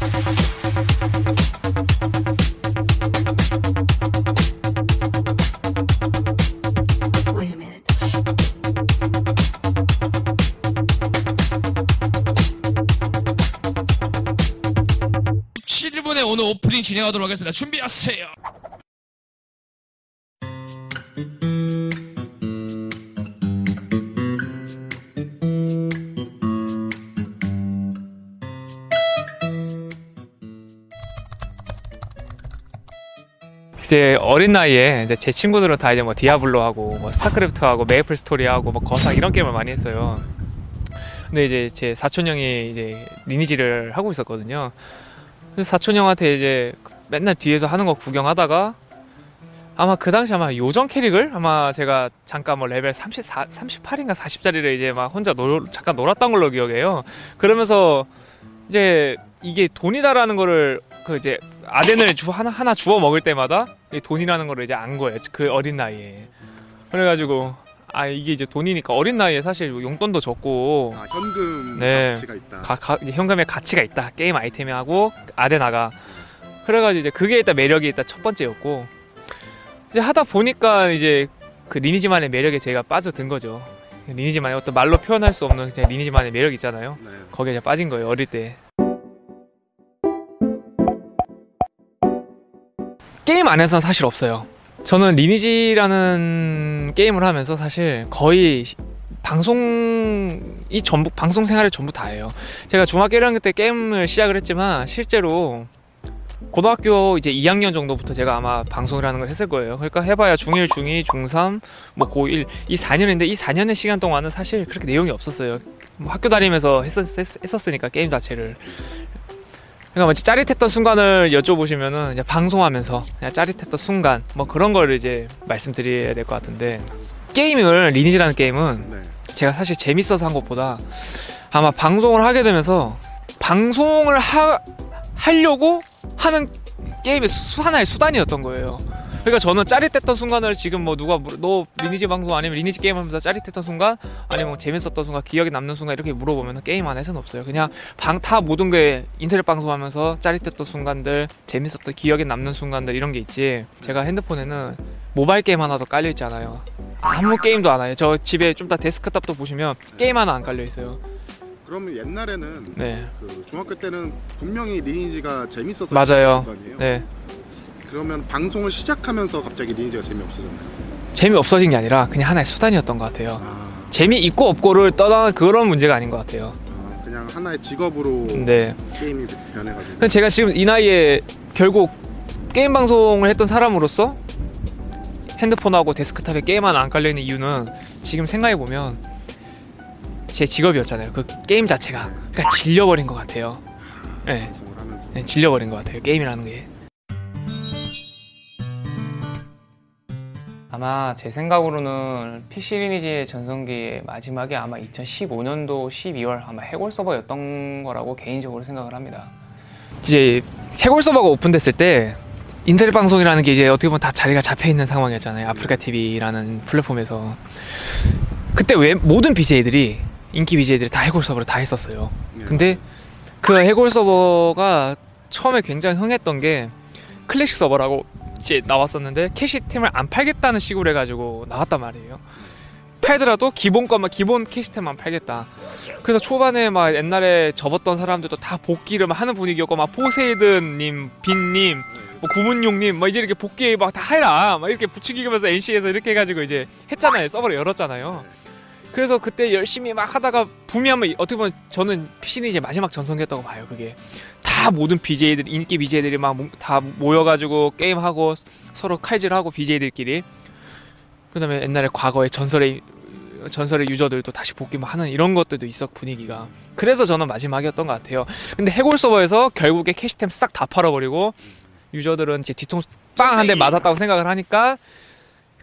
Wait a minute. 7분에 오늘 오프닝 진행하도록 하겠습니다. 준비하세요. 이제 어린 나이에 이제 제 친구들은 다 이제 뭐 디아블로 하고 뭐 스타크래프트 하고 메이플 스토리 하고 뭐 거상 이런 게임을 많이 했어요. 근데 이제 제 사촌 형이 이제 리니지를 하고 있었거든요. 그래서 사촌 형한테 이제 맨날 뒤에서 하는 거 구경하다가 아마 그 당시 아마 요정 캐릭을 아마 제가 잠깐 뭐 레벨 34, 38인가 40짜리를 이제 막 혼자 놀, 잠깐 놀았던 걸로 기억해요. 그러면서 이제 이게 돈이다라는 거를 그 이제 아덴을 주 하나 하나 주워 먹을 때마다 이게 돈이라는 거를 이제 안 거예요. 그 어린 나이에. 그래가지고 아 이게 이제 돈이니까 어린 나이에 사실 용돈도 적고 아, 현금 네. 가치가 있다. 가, 가, 이제 현금의 가치가 있다. 게임 아이템하고 아데나가. 그래가지고 이제 그게 일단 매력이 일단 첫 번째였고 이제 하다 보니까 이제 그 리니지만의 매력에 제가 빠져든 거죠. 리니지만의 어떤 말로 표현할 수 없는 그냥 리니지만의 매력 있잖아요. 네. 거기에 이제 빠진 거예요 어릴 때. 게임 안에서는 사실 없어요. 저는 리니지라는 게임을 하면서 사실 거의 방송이 전부 방송 생활이 전부 다예요. 제가 중학교 1학년 때 게임을 시작을 했지만 실제로 고등학교 이제 2학년 정도부터 제가 아마 방송을 하는 걸 했을 거예요. 그러니까 해봐야 중1, 중2, 중3, 뭐 고1 이 4년인데 이 4년의 시간 동안은 사실 그렇게 내용이 없었어요. 뭐 학교 다니면서 했었, 했, 으니까 게임 자체를. 그러니까 뭐 짜릿했던 순간을 여쭤보시면은 이제 방송하면서 그냥 짜릿했던 순간 뭐 그런 걸 이제 말씀드려야 될 것 같은데 게임을 리니지라는 게임은 네. 제가 사실 재밌어서 한 것보다 아마 방송을 하게 되면서 방송을 하, 하려고 하는 게임의 수, 하나의 수단이었던 거예요. 그러니까 저는 짜릿했던 순간을 지금 뭐 누가 너 리니지 방송 아니면 리니지 게임 하면서 짜릿했던 순간 아니면 뭐 재밌었던 순간 기억에 남는 순간 이렇게 물어보면 게임 안에서는 없어요. 그냥 방다 모든 게 인터넷 방송하면서 짜릿했던 순간들 재밌었던 기억에 남는 순간들 이런 게 있지. 제가 핸드폰에는 모바일 게임 하나 더 깔려 있잖아요. 아무 게임도 안 해요. 저 집에 좀더 데스크탑도 보시면 게임 하나 안 깔려 있어요. 그러면 옛날에는 네. 그 중학교 때는 분명히 리니지가 재밌어서 맞아요. 네. 그러면 방송을 시작하면서 갑자기 리니지가 재미없어졌나요? 재미 없어진 게 아니라 그냥 하나의 수단이었던 것 같아요. 아, 재미 있고 없고를 떠나는 그런 문제가 아닌 것 같아요. 아, 그냥 하나의 직업으로 네. 게임이 변해가지고 근데 제가 지금 이 나이에 결국 게임 방송을 했던 사람으로서 핸드폰하고 데스크탑에 게임 하나 안 깔려 있는 이유는 지금 생각해 보면 제 직업이었잖아요. 그 게임 자체가 그러니까 질려버린 것 같아요. 네, 방송을 하면서 네, 질려버린 것 같아요. 게임이라는 게. 아마 제 생각으로는 PC 리니지의 전성기의 마지막이 아마 2015년도 12월 아마 해골 서버였던 거라고 개인적으로 생각을 합니다. 이제 해골 서버가 오픈됐을 때 인터넷 방송이라는 게 이제 어떻게 보면 다 자리가 잡혀 있는 상황이었잖아요. 아프리카 TV라는 플랫폼에서 그때 왜 모든 BJ들이 인기 BJ들이 다 해골 서버를 다 했었어요. 네. 근데 그 해골 서버가 처음에 굉장히 흥했던 게 클래식 서버라고 이제 나왔었는데 캐시템을 안 팔겠다는 식으로 해가지고 나왔단 말이에요. 팔더라도 기본 것만 기본 캐시템만 팔겠다. 그래서 초반에 막 옛날에 접었던 사람들도 다 복귀를 막 하는 분위기였고 막 포세이든님, 빈님, 뭐 구문용님 막 이제 이렇게 복귀 막 다 해라 막 이렇게 부추기면서 NC에서 이렇게 해가지고 이제 했잖아요. 서버를 열었잖아요. 그래서 그때 열심히 막 하다가 붐이 한번 어떻게 보면 저는 PC는 이제 마지막 전성기였다고 봐요. 그게 다 모든 BJ들 인기 BJ들이 막 다 모여가지고 게임하고 서로 칼질하고 BJ들끼리 그다음에 옛날에 과거의 전설의 전설의 유저들도 다시 복귀 막 하는 이런 것들도 있었 분위기가 그래서 저는 마지막이었던 것 같아요. 근데 해골 서버에서 결국에 캐시템 싹 다 팔아버리고 유저들은 이제 뒤통수 빵 한 대 맞았다고 생각을 하니까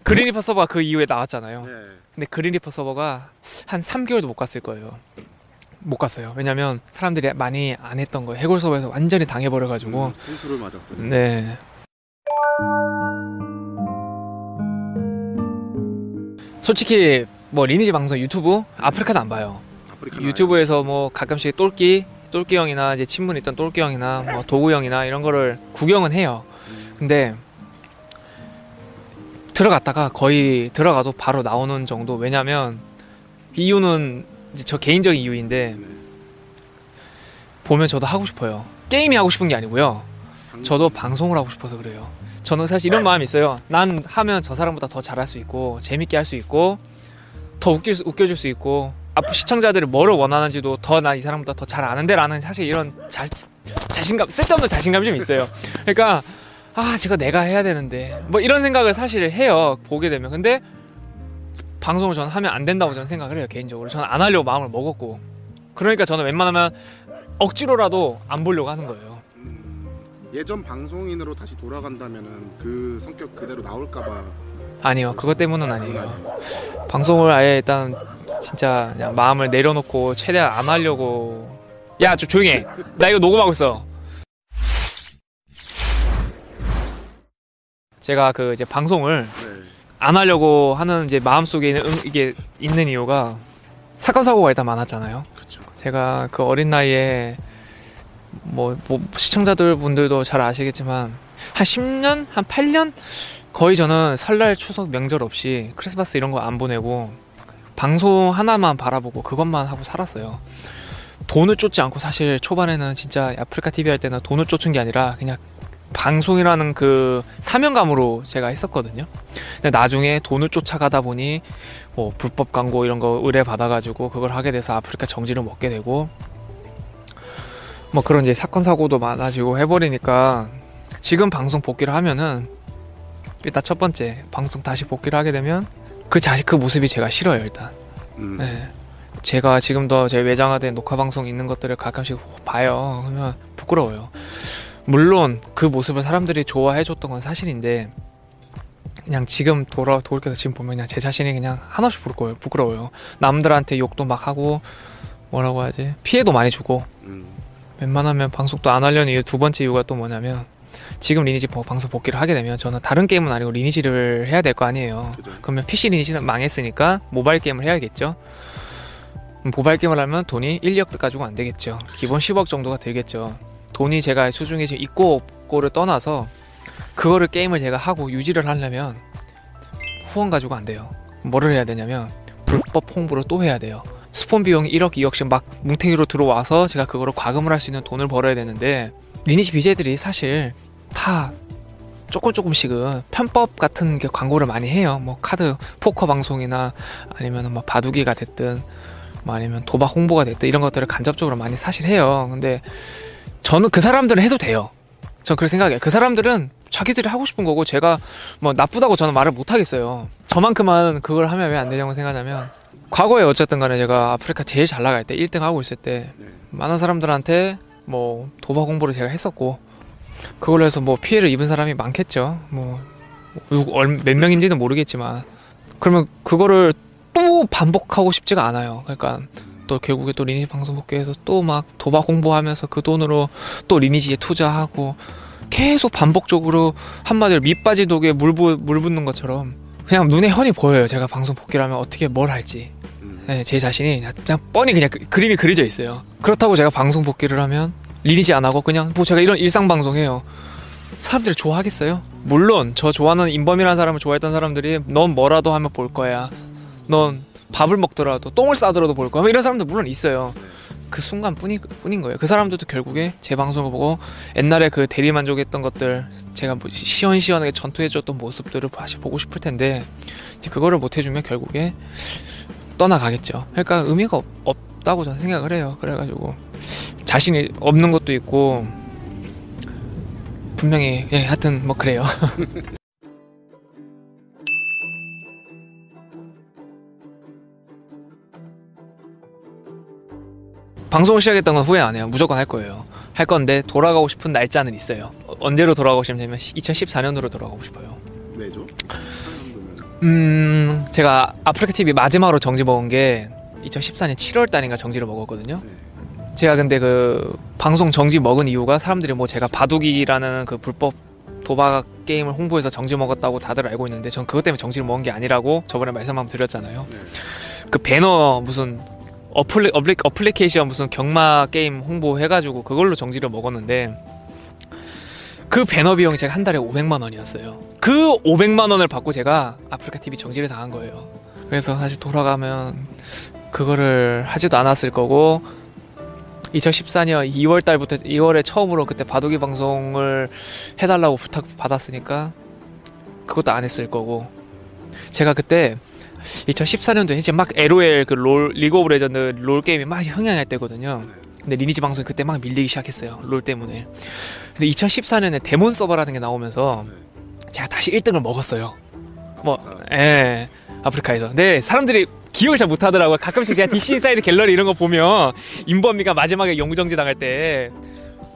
그린리퍼 서버가 그 이후에 나왔잖아요. 네. 근데 그린리퍼 서버가 한 3개월도 못 갔을 거예요. 못 갔어요. 왜냐면 사람들이 많이 안 했던 거예요. 해골 서버에서 완전히 당해버려가지고. 음, 분수를 맞았어요. 네. 솔직히 뭐 리니지 방송 유튜브 아프리카는 안 봐요. 아프리카 유튜브에서 뭐 가끔씩 똘끼 똘끼 형이나 이제 친분 있던 똘끼 형이나 뭐 도구 형이나 이런 거를 구경은 해요. 근데 들어갔다가 거의 들어가도 바로 나오는 정도. 왜냐면 이유는 저 개인적인 이유인데 네. 보면 저도 하고 싶어요. 게임이 하고 싶은 게 아니고요. 방- 저도 방송을 하고 싶어서 그래요. 저는 사실 이런 마음이 있어요. 난 하면 저 사람보다 더 잘할 수 있고 재밌게 할 수 있고 더 웃길 수, 웃겨줄 수 있고 앞으로 시청자들이 뭐를 원하는지도 더 나 이 사람보다 더 잘 아는데 라는 사실 이런 자, 자신감 쓸데없는 자신감이 좀 있어요. 그러니까 아 제가 내가 해야 되는데. 뭐 이런 생각을 사실 해요. 보게 되면. 근데 방송을 저는 하면 안 된다고 저는 생각을 해요 개인적으로. 저는 안 하려고 마음을 먹었고. 그러니까 저는 웬만하면 억지로라도 안 보려고 하는 거예요. 음, 예전 방송인으로 다시 돌아간다면은 그 성격 그대로 나올까봐. 아니요 그것 때문은 아니에요. 방송을 아예 일단 진짜 그냥 마음을 내려놓고 최대한 안 하려고. 야좀 조용히 해나 이거 녹음하고 있어 제가 그 이제 방송을 네. 안 하려고 하는 이제 마음속에 있는 응- 이게 있는 이유가 사건 사고가 일단 많았잖아요 그렇죠. 제가 그 어린 나이에 뭐, 뭐 시청자들 분들도 잘 아시겠지만 한 10년 한 8년 거의 저는 설날 추석 명절 없이 크리스마스 이런 거 안 보내고 방송 하나만 바라보고 그것만 하고 살았어요. 돈을 쫓지 않고 사실 초반에는 진짜 아프리카 TV 할 때는 돈을 쫓은 게 아니라 그냥 방송이라는 그 사명감으로 제가 했었거든요. 근데 나중에 돈을 쫓아가다 보니 뭐 불법 광고 이런 거 의뢰 받아가지고 그걸 하게 돼서 아프리카 정지를 먹게 되고 뭐 그런 이제 사건 사고도 많아지고 해버리니까 지금 방송 복귀를 하면은 일단 첫 번째 방송 다시 복귀를 하게 되면 그 자식 그 모습이 제가 싫어요 일단. 음. 네. 제가 지금도 제 외장하된 녹화 방송 있는 것들을 가끔씩 봐요. 그러면 부끄러워요. 물론 그 모습을 사람들이 좋아해줬던 건 사실인데 그냥 지금 돌아 돌이켜서 지금 보면 그냥 제 자신이 그냥 한없이 부끄러워요. 부끄러워요. 남들한테 욕도 막 하고 뭐라고 하지 피해도 많이 주고 음. 웬만하면 방송도 안 하려는 이유 두 번째 이유가 또 뭐냐면 지금 리니지 버- 방송 복귀를 하게 되면 저는 다른 게임은 아니고 리니지를 해야 될 거 아니에요. 그죠. 그러면 PC 리니지는 망했으니까 모바일 게임을 해야겠죠. 음, 모바일 게임을 하면 돈이 1, 2억 가지고 안 되겠죠. 기본 10억 정도가 들겠죠. 돈이 제가 수중에 지금 있고 없고를 떠나서 그거를 게임을 제가 하고 유지를 하려면 후원 가지고 안 돼요. 뭐를 해야 되냐면 불법 홍보를 또 해야 돼요. 스폰 비용이 1억, 2억씩 막 뭉탱이로 들어와서 제가 그거를 과금을 할 수 있는 돈을 벌어야 되는데 리니지 BJ들이 사실 다 조금 조금씩은 편법 같은 게 광고를 많이 해요. 뭐 카드 포커 방송이나 아니면 뭐 바둑이가 됐든 뭐 아니면 도박 홍보가 됐든 이런 것들을 간접적으로 많이 사실 해요. 근데 저는 그 사람들은 해도 돼요. 전 그렇게 생각해요. 그 사람들은 자기들이 하고 싶은 거고 제가 뭐 나쁘다고 저는 말을 못 하겠어요. 저만큼만 그걸 하면 왜 안 되냐고 생각하냐면 과거에 어쨌든 간에 제가 아프리카 제일 잘 나갈 때 1등 하고 있을 때 네. 많은 사람들한테 뭐 도박 홍보를 제가 했었고 그걸로 해서 뭐 피해를 입은 사람이 많겠죠. 뭐 누구- 얼- 몇 명인지는 모르겠지만 그러면 그거를 또 반복하고 싶지가 않아요. 그러니까 또 결국에 또 리니지 방송 복귀해서 또 막 도박 홍보하면서 그 돈으로 또 리니지에 투자하고 계속 반복적으로 한마디로 밑빠지 독에 물, 부, 물 붓는 것처럼 그냥 눈에 훤히 보여요. 제가 방송 복귀를 하면 어떻게 뭘 할지. 음. 네, 제 자신이 그냥 뻔히 그냥 그, 그림이 그려져 있어요. 그렇다고 제가 방송 복귀를 하면 리니지 안 하고 그냥 뭐 제가 이런 일상 방송해요. 사람들이 좋아하겠어요? 물론 저 좋아하는 인범이라는 사람을 좋아했던 사람들이 넌 뭐라도 하면 볼 거야. 넌 밥을 먹더라도 똥을 싸더라도 볼 거야. 뭐 이런 사람들 물론 있어요. 그 순간 뿐이, 뿐인 거예요. 그 사람들도 결국에 제 방송을 보고 옛날에 그 대리만족했던 것들 제가 뭐 시원시원하게 전투해줬던 모습들을 다시 보고 싶을 텐데 이제 그거를 못 해주면 결국에 떠나가겠죠. 그러니까 의미가 없, 없다고 저는 생각을 해요. 그래가지고 자신이 없는 것도 있고 분명히 예, 하여튼 뭐 그래요. 방송을 시작했던 건 후회 안 해요. 무조건 할 거예요. 할 건데 돌아가고 싶은 날짜는 있어요. 어, 언제로 돌아가고 싶냐면 2014년으로 돌아가고 싶어요. 정도면. 음, 제가 아프리카 TV 마지막으로 정지 먹은 게 2014년 7월 달인가 정지를 먹었거든요. 네. 제가 근데 그 방송 정지 먹은 이유가 사람들이 뭐 제가 바둑이라는 그 불법 도박 게임을 홍보해서 정지 먹었다고 다들 알고 있는데 전 그것 때문에 정지를 먹은 게 아니라고 저번에 말씀 한번 드렸잖아요. 네. 그 배너 무슨 어플리, 어플리, 어플리케이션 무슨 경마 게임 홍보 해가지고 그걸로 정지를 먹었는데 그 배너 비용이 제가 한 달에 500만 원이었어요. 그 500만 원을 받고 제가 아프리카 TV 정지를 당한 거예요. 그래서 사실 돌아가면 그거를 하지도 않았을 거고 2014년 2월 달부터 2월에 처음으로 그때 바둑이 방송을 해달라고 부탁 받았으니까 그것도 안 했을 거고 제가 그때 2014년도에 이제 막 LOL 그 롤 리그 오브 레전드 롤 게임이 막 흥행할 때거든요. 근데 리니지 방송이 그때 막 밀리기 시작했어요. 롤 때문에. 근데 2014년에 데몬 서버라는 게 나오면서 제가 다시 1등을 먹었어요. 뭐, 예. 아프리카에서. 근데 사람들이 기억을 잘 못하더라고요. 가끔씩 제가 DC 사이드 갤러리 이런 거 보면 인범이가 마지막에 영정지 당할 때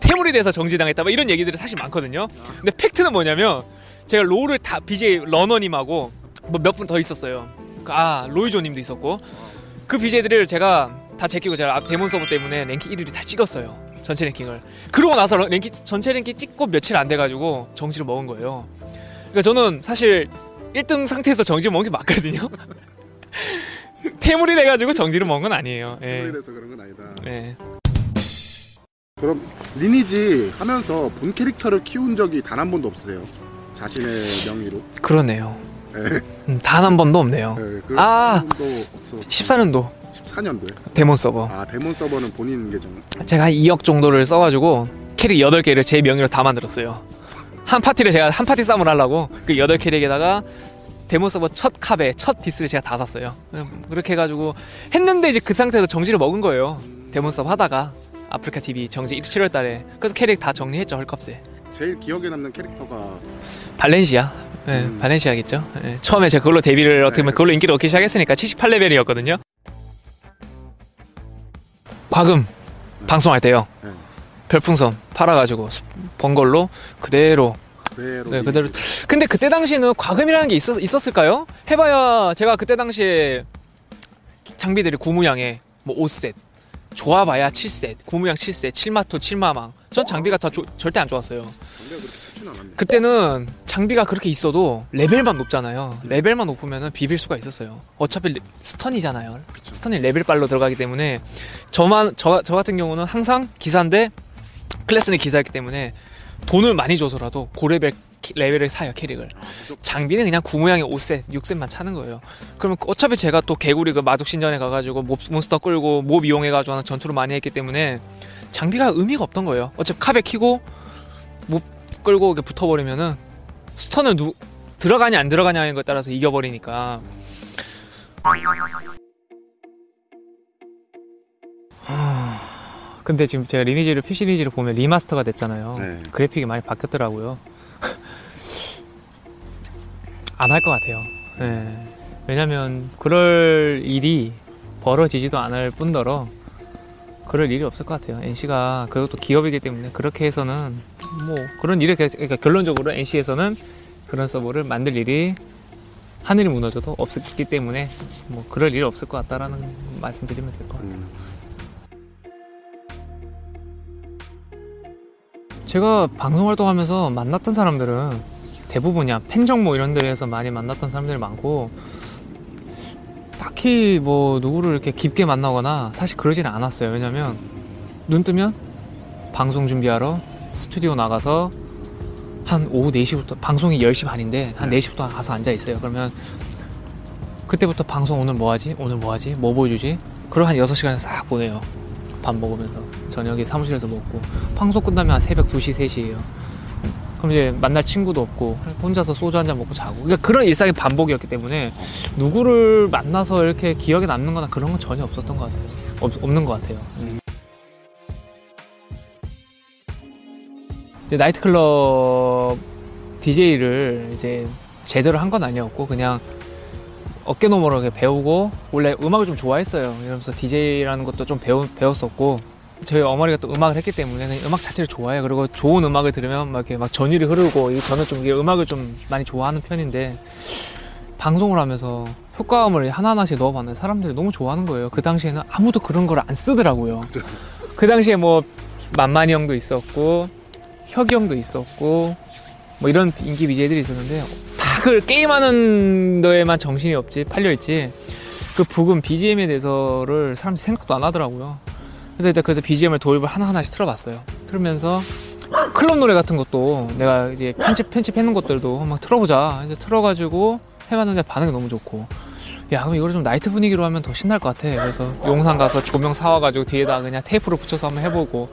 퇴물이 돼서 정지당했다 뭐 이런 얘기들이 사실 많거든요. 근데 팩트는 뭐냐면 제가 롤을 다 BJ 러너님하고 뭐 몇 분 더 있었어요. 아 로이조님도 있었고 그 BJ들을 제가 다 제끼고 제가 앞 데몬 서버 때문에 랭킹 1위를 다 찍었어요. 전체 랭킹을. 그러고 나서 러- 랭킹 전체 랭킹 찍고 며칠 안 돼가지고 정지를 먹은 거예요. 그러니까 저는 사실 1등 상태에서 정지를 먹은 게 맞거든요. 퇴물이 돼가지고 정지를 먹은 건 아니에요. 예. 오래돼서 그런 건 아니다. 예. 그럼 리니지 하면서 본 캐릭터를 키운 적이 단 한 번도 없으세요? 자신의 명의로? 그러네요. 네. 단한 번도 없네요. 네, 그런 아! 번도 없어. 14년도 14년도에. 데몬 서버. 아 데몬 서버는 본인 계정. 제가 한 2억 정도를 써가지고 캐릭 8개를 제 명의로 다 만들었어요. 한 파티를 제가 한 파티 싸움을 하려고 그 8캐릭에다가 데몬 서버 첫 캅에 첫 디스를 제가 다 샀어요. 그렇게 해가지고 했는데 이제 그 상태에서 정지를 먹은 거예요. 데모 서버 하다가 아프리카 TV 정지 7월 달에 그래서 캐릭 다 정리했죠 헐컵스에. 제일 기억에 남는 캐릭터가 발렌시아. 네, 음. 발렌시아겠죠. 네, 처음에 제가 그걸로 데뷔를 어떻게 보면 네. 그걸로 인기를 얻기 시작했으니까 78레벨이었거든요. 과금 방송할 때요. 네. 별풍선 팔아가지고 번 걸로 그대로 그대로. 네 그대로 근데 그때 당시에는 과금이라는 게 있었, 있었을까요? 해봐야 제가 그때 당시에 장비들이 구무양에 뭐 5셋 좋아봐야 7셋 구무양 7셋 7마토 7마망 전 장비가 다 조- 절대 안 좋았어요 그때는 장비가 그렇게 있어도 레벨만 높잖아요. 레벨만 높으면 비빌 수가 있었어요. 어차피 레- 스턴이잖아요. 스턴이 레벨 빨로 들어가기 때문에 저만 저, 저 같은 경우는 항상 기사인데 클래스는 기사였기 때문에 돈을 많이 줘서라도 고레벨 키- 레벨을 사요 캐릭을. 장비는 그냥 구모양의 5셋 6셋만 차는 거예요. 그러면 어차피 제가 또 개구리 그 마족 신전에 가가지고 몹, 몬스터 끌고 몹 이용해가지고 하는 전투를 많이 했기 때문에 장비가 의미가 없던 거예요. 어차피 카배 키고 몹 끌고 이렇게 붙어버리면은 스턴을 누 들어가냐 안 들어가냐인 것에 따라서 이겨버리니까. 하, 근데 지금 제가 리니지를 PC 리니지를 보면 리마스터가 됐잖아요. 네. 그래픽이 많이 바뀌었더라고요. 안 할 것 같아요. 네. 왜냐면 그럴 일이 벌어지지도 않을 뿐더러 그럴 일이 없을 것 같아요. NC가 그것도 기업이기 때문에 그렇게 해서는 뭐 그런 계속- 그러니까 결론적으로 NC에서는 그런 서버를 만들 일이 하늘이 무너져도 없었기 때문에 뭐 그럴 일이 없을 것 같다라는 말씀드리면 될 것 같아요. 음. 제가 방송 활동하면서 만났던 사람들은 대부분이야 팬정 모 이런 데에서 많이 만났던 사람들이 많고 딱히 뭐 누구를 이렇게 깊게 만나거나 사실 그러지는 않았어요. 왜냐면 눈 뜨면 방송 준비하러 스튜디오 나가서 한 오후 4시부터 방송이 10시 반인데 한 4시부터 가서 앉아 있어요. 그러면 그때부터 방송 오늘 뭐 하지? 오늘 뭐 하지? 뭐 보여주지? 그걸 한 6시간을 싹 보내요. 밥 먹으면서 저녁에 사무실에서 먹고 방송 끝나면 한 새벽 2시, 3시예요. 그럼 이제 만날 친구도 없고 혼자서 소주 한 잔 먹고 자고 그러니까 그런 일상의 반복이었기 때문에 누구를 만나서 이렇게 기억에 남는 거나 그런 건 전혀 없었던 것 같아요. 없, 없는 것 같아요. 이 나이트클럽 DJ를 이제 제대로 한 건 아니었고 그냥 어깨너머로 배우고 원래 음악을 좀 좋아했어요. 이러면서 DJ라는 것도 좀 배우, 배웠었고 저희 어머니가 또 음악을 했기 때문에 음악 자체를 좋아해요. 그리고 좋은 음악을 들으면 막 이렇게 막 전율이 흐르고 이- 저는 좀 음악을 좀 많이 좋아하는 편인데 방송을 하면서 효과음을 하나하나씩 넣어봤는데 사람들이 너무 좋아하는 거예요. 그 당시에는 아무도 그런 걸 안 쓰더라고요. 그 당시에 뭐 만만이 형도 있었고 혁이 형도 있었고 뭐 이런 인기 BJ들이 있었는데 다 그 게임하는 거에만 정신이 없지 팔려 있지 그 부금 BGM에 대해서를 사람들이 생각도 안 하더라고요. 그래서 일단 그래서 BGM을 도입을 하나하나씩 틀어봤어요. 틀면서 클럽 노래 같은 것도 내가 이제 편집 편집해놓은 것들도 막 틀어보자. 이제 틀어가지고 해봤는데 반응이 너무 좋고. 야 그럼 이거를 좀 나이트 분위기로 하면 더 신날 것 같아. 그래서 용산 가서 조명 사와가지고 뒤에다 그냥 테이프로 붙여서 한번 해보고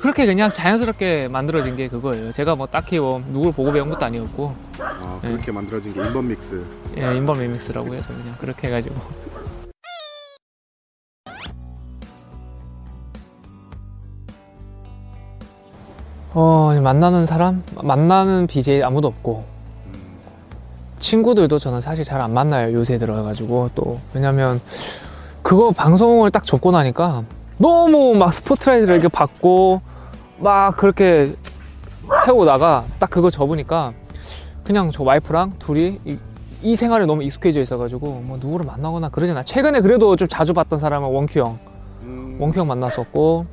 그렇게 그냥 자연스럽게 만들어진 게 그거예요. 제가 뭐 딱히 뭐 누굴 보고 배운 것도 아니었고. 아, 그렇게 만들어진 게 인번 믹스. 예, 인범 리믹스라고 해서 그냥 그렇게 해가지고. 어 만나는 사람? 만나는 BJ 아무도 없고. 친구들도 저는 사실 잘 안 만나요 요새 들어가지고 또. 왜냐면 그거 방송을 딱 접고 나니까 너무 막 스포트라이트를 이렇게 받고 막 그렇게 해오다가 딱 그거 접으니까 그냥 저 와이프랑 둘이 이, 이 생활에 너무 익숙해져 있어가지고 뭐 누구를 만나거나 그러진 않아. 최근에 그래도 좀 자주 봤던 사람은 원큐 형, 음, 원큐 형 만났었고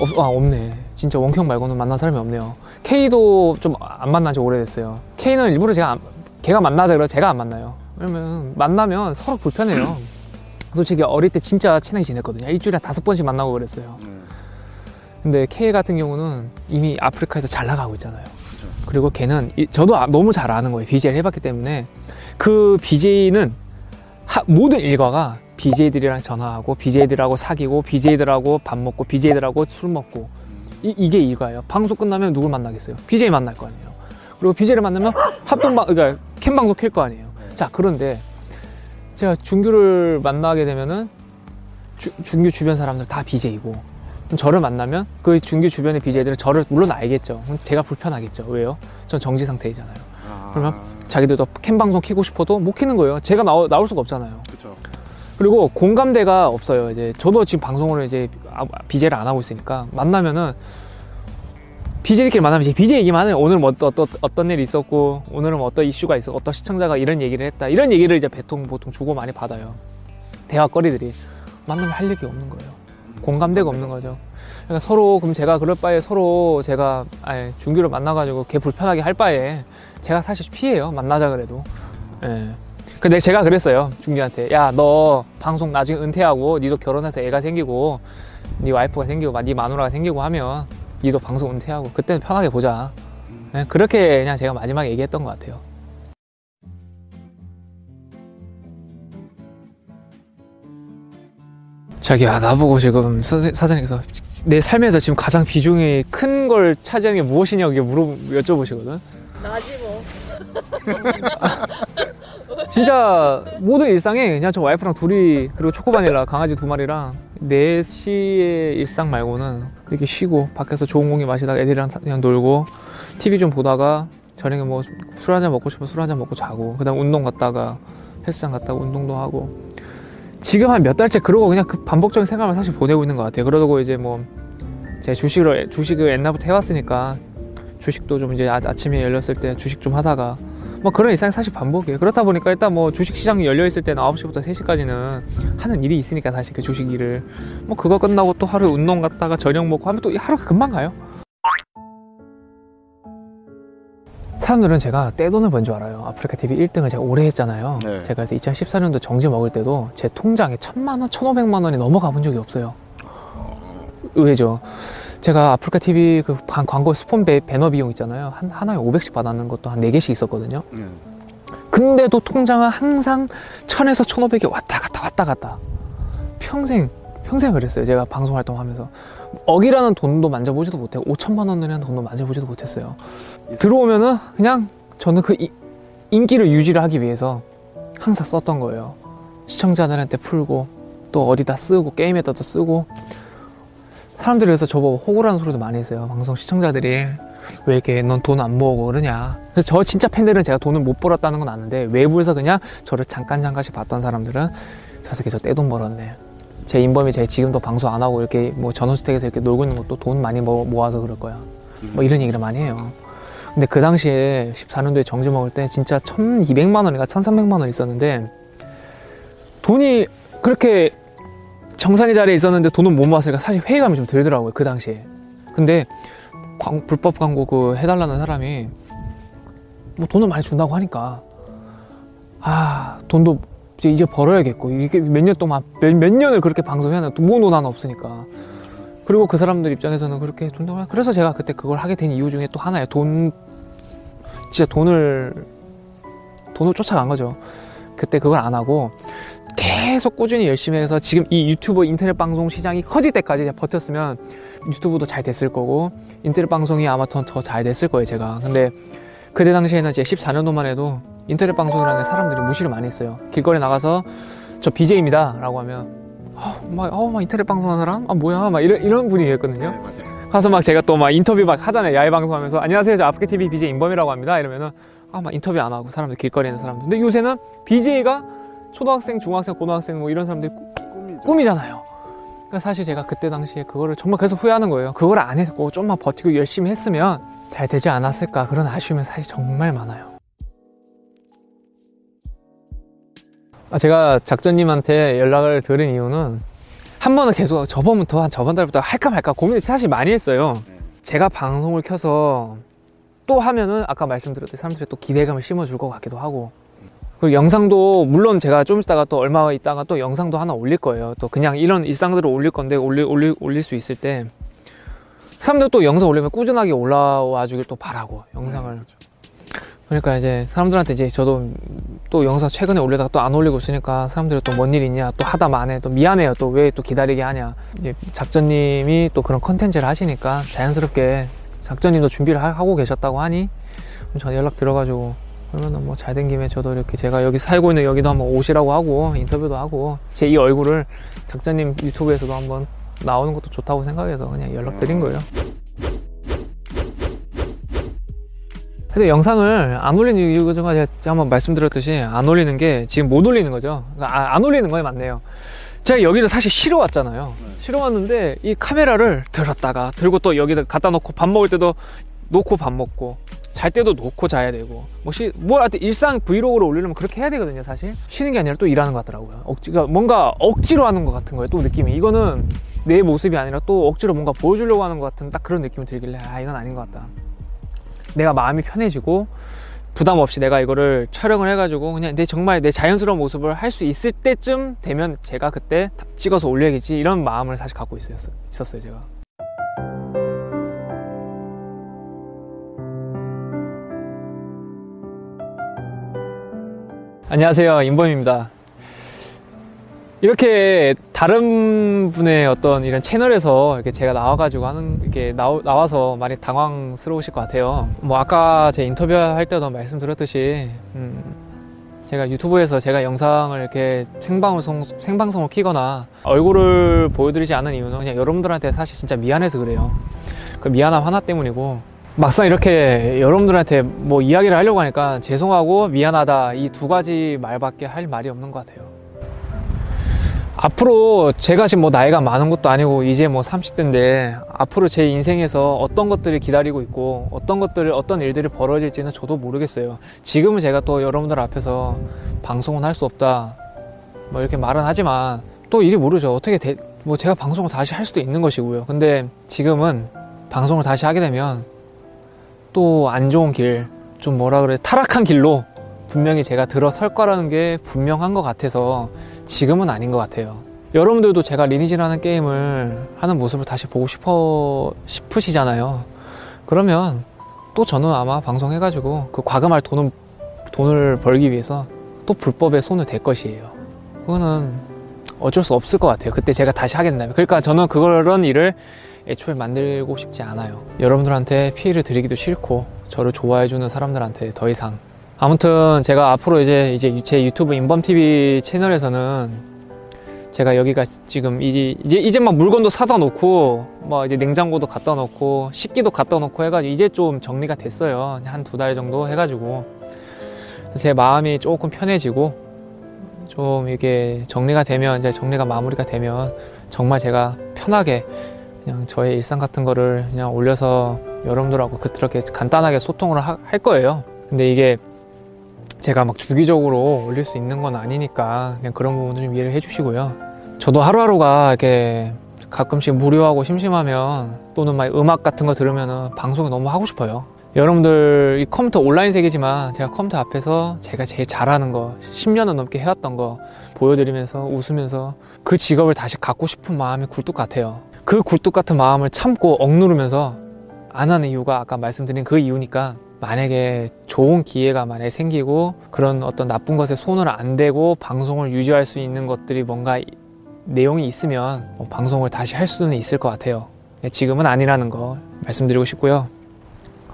없, 아 없네. 진짜 원큐 형 말고는 만난 사람이 없네요. K도 좀 안 만난 지 오래됐어요. K는 일부러 제가 안- 걔가 만나자 그래 제가 안 만나요. 왜냐면 만나면 서로 불편해요. 솔직히 어릴 때 진짜 친하게 지냈거든요. 일주일에 다섯 번씩 만나고 그랬어요. 네. 근데 K 같은 경우는 이미 아프리카에서 잘 나가고 있잖아요. 그리고 걔는 이- 저도 아- 너무 잘 아는 거예요. BJ를 해봤기 때문에 그 BJ는 모든 일과가 BJ들이랑 전화하고 BJ들하고 사귀고 BJ들하고 밥 먹고 BJ들하고 술 먹고 이, 이게 일과예요. 방송 끝나면 누굴 만나겠어요? BJ 만날 거 아니에요. 그리고 BJ를 만나면 합동 방 그러니까 캠 방송 킬 거 아니에요. 자 그런데 제가 준규를 만나게 되면은 주- 준규 주변 사람들 다 BJ고 그럼 저를 만나면 그 준규 주변의 BJ들은 저를 물론 알겠죠. 제가 불편하겠죠. 왜요? 전 정지 상태이잖아요. 아, 그러면 자기들도 캠 방송 키고 싶어도 못 키는 거예요. 제가 나오, 나올 수가 없잖아요. 그쵸. 그리고 공감대가 없어요. 이제 저도 지금 방송을 이제 BJ를 안 하고 있으니까 만나면은 BJ들끼리 만나면 이제 BJ 얘기만 하는 오늘 뭐 어떤, 어떤, 일이 있었고 오늘은 뭐 어떤 이슈가 있어 어떤 시청자가 이런 얘기를 했다 이런 얘기를 이제 보통 보통 주고 많이 받아요. 대화거리들이 만나면 할 얘기 없는 거예요. 공감대가 없는 거죠. 그러니까 서로 그럼 제가 그럴 바에 서로 제가 아예 준규를 만나가지고 걔 불편하게 할 바에 제가 사실 피해요 만나자 그래도. 예. 근데 제가 그랬어요 준규한테 야 너 방송 나중에 은퇴하고 니도 결혼해서 애가 생기고 네 와이프가 생기고 막네 마누라가 생기고 하면 니도 방송 은퇴하고 그때는 편하게 보자. 예, 그렇게 그냥 제가 마지막에 얘기했던 것 같아요. 자기야 나보고 지금 선- 사장님께서 내 삶에서 지금 가장 비중이 큰 걸 차지하는 게 무엇이냐고 물어 여쭤보시거든. 나지 뭐. 진짜 모든 일상에 그냥 저 와이프랑 둘이 그리고 초코바닐라 강아지 두 마리랑 넷시의 일상 말고는 이렇게 쉬고 밖에서 좋은 공기 마시다가 애들이랑 그냥 놀고 TV 좀 보다가 저녁에 뭐 술 한잔 먹고 싶으면 술 한잔 먹고 자고 그다음 운동 갔다가 헬스장 갔다가 운동도 하고 지금 한 몇 달째 그러고 그냥 그 반복적인 생활을 사실 보내고 있는 것 같아요. 그러고 이제 뭐 제 주식을 주식을 옛날부터 해왔으니까 주식도 좀 이제 아, 아침에 열렸을 때 주식 좀 하다가 뭐 그런 일상이 사실 반복이에요. 그렇다 보니까 일단 뭐 주식 시장이 열려 있을 때는 9시부터 3시까지는 하는 일이 있으니까 사실 그 주식 일을 뭐 그거 끝나고 또 하루 운동 갔다가 저녁 먹고 하면 또 하루가 금방 가요. 사람들은 제가 떼돈을 번 줄 알아요. 아프리카 TV 1등을 제가 오래 했잖아요. 네. 제가 그래서 2014년도 정지 먹을 때도 제 통장에 천만 원, 천오백만 원이 넘어가 본 적이 없어요. 의외죠. 제가 아프리카 TV 그 광- 광고 스폰 배, 배너 비용 있잖아요. 한, 하나에 500씩 받았는 것도 한 4개씩 있었거든요. 네. 근데도 통장은 항상 천에서 천오백이 왔다 갔다 왔다 갔다. 평생, 평생 그랬어요. 제가 방송 활동하면서. 억이라는 돈도 만져보지도 못하고 5천만 원이라는 돈도 만져보지도 못했어요. 들어오면은 그냥 저는 그 이- 인기를 유지를 하기 위해서 항상 썼던 거예요. 시청자들한테 풀고 또 어디다 쓰고 게임에다도 쓰고 사람들이 그래서 저보고 호구라는 소리도 많이 했어요. 방송 시청자들이 왜 이렇게 넌 돈 안 모으고 그러냐. 그래서 저 진짜 팬들은 제가 돈을 못 벌었다는 건 아는데 외부에서 그냥 저를 잠깐 잠깐씩 봤던 사람들은 저 새끼 저 떼돈 벌었네. 제 인범이 제 지금도 방송 안 하고 이렇게 뭐 전원주택에서 이렇게 놀고 있는 것도 돈 많이 모- 모아서 그럴 거야. 뭐 이런 얘기를 많이 해요. 근데 그 당시에 14년도에 정지 먹을 때 진짜 1200만 원인가 1300만 원 있었는데 돈이 그렇게 정상의 자리에 있었는데 돈을 못 모았으니까 사실 회의감이 좀 들더라고요 그 당시에. 근데 광- 불법 광고 그 해달라는 사람이 뭐 돈을 많이 준다고 하니까. 아 돈도 이제, 이제 벌어야겠고. 이게 몇 년 동안 몇, 몇 년을 그렇게 방송해야 하나. 모노 하나 없으니까. 그리고 그 사람들 입장에서는 그렇게 존경을 그래서 제가 그때 그걸 하게 된 이유 중에 또 하나예요. 돈 진짜 돈을 돈을 쫓아간 거죠. 그때 그걸 안 하고 계속 꾸준히 열심히 해서 지금 이 유튜브 인터넷 방송 시장이 커질 때까지 버텼으면 유튜브도 잘 됐을 거고 인터넷 방송이 아마 더 잘 됐을 거예요 제가. 근데 그때 당시에는 제 14년도만 해도 인터넷 방송이라는 게 사람들이 무시를 많이 했어요. 길거리 나가서 저 BJ입니다 라고 하면 어, 막, 어, 막 인터넷 방송하는 사람? 아 뭐야? 막 이런, 이런 분위기였거든요. 네. 가서 막 제가 또 막 인터뷰 막 하잖아요. 야외 방송하면서 안녕하세요 저 아프게 TV BJ 인범이라고 합니다. 이러면은 아 막 인터뷰 안 하고 사람들 길거리에 있는 사람들. 근데 요새는 BJ가 초등학생 중학생 고등학생 뭐 이런 사람들 꿈이죠. 꿈이잖아요. 그러니까 사실 제가 그때 당시에 그거를 정말 그래서 후회하는 거예요. 그걸 안 했고 좀만 버티고 열심히 했으면 잘 되지 않았을까 그런 아쉬움이 사실 정말 많아요. 아, 제가 작전님한테 연락을 드린 이유는 한 번은 계속 저번부터 한 저번 달부터 할까 말까 고민을 사실 많이 했어요. 네. 제가 방송을 켜서 또 하면은 아까 말씀드렸듯이 사람들이 또 기대감을 심어줄 것 같기도 하고 그리고 영상도 물론 제가 좀 있다가 또 얼마 있다가 또 영상도 하나 올릴 거예요. 또 그냥 이런 일상들을 올릴 건데 올릴 올릴 올릴 수 있을 때 사람들 또 영상 올리면 꾸준하게 올라와 주길 또 바라고 영상을 네, 그렇죠. 그러니까 이제 사람들한테 이제 저도 또 영상 최근에 올리다가 또 안 올리고 있으니까 사람들이 또 뭔 일 있냐 또 하다 만에 또 미안해요 또 왜 또 기다리게 하냐 이제 작전님이 또 그런 컨텐츠를 하시니까 자연스럽게 작전님도 준비를 하- 하고 계셨다고 하니 저 연락 들어가지고 그러면은 뭐잘 된 김에 저도 이렇게 제가 여기 살고 있는 여기도 한번 오시라고 하고 인터뷰도 하고 제 이 얼굴을 작전님 유튜브에서도 한번 나오는 것도 좋다고 생각해서 그냥 연락 드린 거예요. 근데 영상을 안 올리는 이유가 좀 제가 한번 말씀드렸듯이 안 올리는 게 지금 못 올리는 거죠. 그러니까 아, 안 올리는 거에 맞네요. 제가 여기를 사실 쉬러 왔잖아요. 쉬러 왔는데 이 카메라를 들었다가 들고 또 여기다 갖다 놓고 밥 먹을 때도 놓고 밥 먹고 잘 때도 놓고 자야 되고. 뭐, 시, 뭐 하여튼 일상 브이로그를 올리려면 그렇게 해야 되거든요 사실. 쉬는 게 아니라 또 일하는 것 같더라고요. 억지가 뭔가 억지로 하는 것 같은 거예요 또 느낌이. 이거는 내 모습이 아니라 또 억지로 뭔가 보여주려고 하는 것 같은 딱 그런 느낌이 들길래 아 이건 아닌 것 같다. 내가 마음이 편해지고 부담 없이 내가 이거를 촬영을 해가지고 그냥 내 정말 내 자연스러운 모습을 할 수 있을 때쯤 되면 제가 그때 찍어서 올려야겠지 이런 마음을 사실 갖고 있었어요 제가 안녕하세요 임범입니다 이렇게 다른 분의 어떤 이런 채널에서 이렇게 제가 나와가지고 하는 이렇게 나오, 나와서 많이 당황스러우실 것 같아요. 뭐 아까 제 인터뷰 할 때도 말씀드렸듯이 음, 제가 유튜브에서 제가 영상을 이렇게 생방송 생방송을 키거나 얼굴을 보여드리지 않는 이유는 그냥 여러분들한테 사실 진짜 미안해서 그래요. 그 미안함 하나 때문이고 막상 이렇게 여러분들한테 뭐 이야기를 하려고 하니까 죄송하고 미안하다 이 두 가지 말밖에 할 말이 없는 것 같아요. 앞으로 제가 지금 뭐 나이가 많은 것도 아니고 이제 뭐 30대인데 앞으로 제 인생에서 어떤 것들이 기다리고 있고 어떤 것들을 어떤 일들이 벌어질지는 저도 모르겠어요. 지금은 제가 또 여러분들 앞에서 방송은 할 수 없다 뭐 이렇게 말은 하지만 또 일이 모르죠. 어떻게 돼, 뭐 제가 방송을 다시 할 수도 있는 것이고요. 근데 지금은 방송을 다시 하게 되면 또 안 좋은 길, 좀 뭐라 그래 타락한 길로 분명히 제가 들어설 거라는 게 분명한 것 같아서 지금은 아닌 것 같아요. 여러분들도 제가 리니지라는 게임을 하는 모습을 다시 보고 싶어 싶으시잖아요. 그러면 또 저는 아마 방송해가지고 그 과금할 돈은 돈을 벌기 위해서 또 불법에 손을 댈 것이에요. 그거는 어쩔 수 없을 것 같아요. 그때 제가 다시 된다면. 그러니까 저는 그런 일을 애초에 만들고 싶지 않아요. 여러분들한테 피해를 드리기도 싫고 저를 좋아해주는 사람들한테 더 이상. 아무튼 제가 앞으로 이제 이제 제 유튜브 인범 TV 채널에서는 제가 여기가 지금 이- 이제 이제 막 물건도 사다 놓고 뭐 이제 냉장고도 갖다 놓고 식기도 갖다 놓고 해가지고 이제 좀 정리가 됐어요. 한 두 달 정도 해가지고. 제 마음이 조금 편해지고 좀 이게 정리가 되면 이제 정리가 마무리가 되면 정말 제가 편하게 그냥 저의 일상 같은 거를 그냥 올려서 여러분들하고 그렇게 간단하게 소통을 하- 할 거예요 근데 이게 제가 막 주기적으로 올릴 수 있는 건 아니니까 그냥 그런 부분도 좀 이해를 해주시고요. 저도 하루하루가 이렇게 가끔씩 무료하고 심심하면 또는 막 음악 같은 거 들으면 방송이 너무 하고 싶어요. 여러분들 이 컴퓨터 온라인 세계지만 제가 컴퓨터 앞에서 제가 제일 잘하는 거 10년은 넘게 해왔던 거 보여드리면서 웃으면서 그 직업을 다시 갖고 싶은 마음이 굴뚝 같아요. 그 굴뚝 같은 마음을 참고 억누르면서 안 하는 이유가 아까 말씀드린 그 이유니까 만약에 좋은 기회가 만약에 생기고 그런 어떤 나쁜 것에 손을 안 대고 방송을 유지할 수 있는 것들이 뭔가 이- 내용이 있으면 뭐 방송을 다시 할 수는 있을 것 같아요. 근데 지금은 아니라는 거 말씀드리고 싶고요.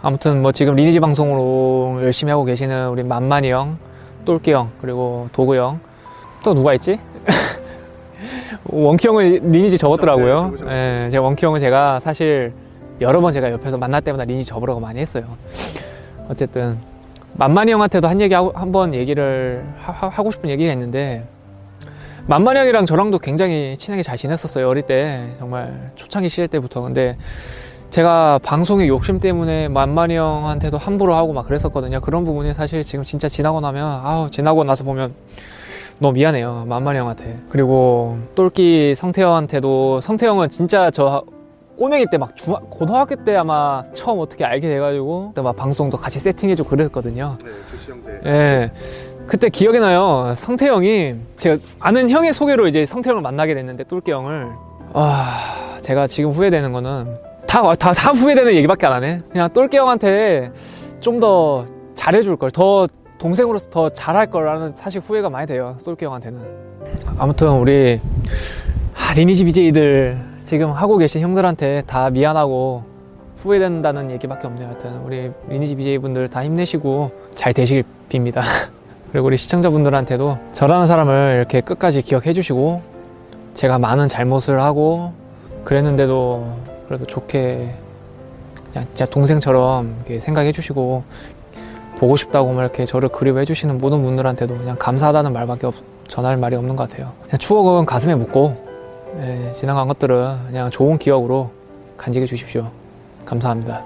아무튼 뭐 지금 리니지 방송으로 열심히 하고 계시는 우리 만만이 형, 똘끼 형, 그리고 도구 형, 또 누가 있지? 원키 형은 리니지 접었더라고요. 네. 예, 제가 원키 형은 제가 사실 여러 번 제가 옆에서 만날 때마다 리니지 접으라고 많이 했어요. 어쨌든 만만이 형한테도 한 얘기 한 번 얘기를 하, 고 싶은 얘기가 있는데 만만이 형이랑 저랑도 굉장히 친하게 잘 지냈었어요 어릴 때 정말 초창기 시절 때부터 근데 제가 방송의 욕심 때문에 만만이 형한테도 함부로 하고 막 그랬었거든요 그런 부분이 사실 지금 진짜 지나고 나면 아우 지나고 나서 보면 너무 미안해요 만만이 형한테 그리고 똘끼 성태형한테도 성태형은 진짜 저 꼬맹이 때막 고등학교 때 아마 처음 어떻게 알게 돼가지고 그때 막 방송도 같이 세팅해주고 그랬거든요 네, 조시 형제. 예. 그때 기억이 나요. 성태형이 제가 아는 형의 소개로 이제 성태형을 만나게 됐는데 똘끼 형을 아 제가 지금 후회되는 거는 다 다 다 후회되는 얘기밖에 안 하네. 그냥 똘끼 형한테 좀 더 잘해줄 걸, 더 동생으로서 더 잘할 거라는 사실 후회가 많이 돼요. 똘끼 형한테는. 아무튼 우리 아, 리니지 BJ들 지금 하고 계신 형들한테 다 미안하고 후회된다는 얘기밖에 없네요. 하여튼 우리 리니지 BJ 분들 다 힘내시고 잘 되시길 빕니다. 그리고 우리 시청자분들한테도 저라는 사람을 이렇게 끝까지 기억해 주시고 제가 많은 잘못을 하고 그랬는데도 그래도 좋게 진짜 동생처럼 생각해 주시고 보고 싶다고 막 이렇게 저를 그리워해 주시는 모든 분들한테도 그냥 감사하다는 말밖에 없, 전할 말이 없는 것 같아요. 그냥 추억은 가슴에 묻고 예, 지나간 것들은 그냥 좋은 기억으로 간직해 주십시오. 감사합니다.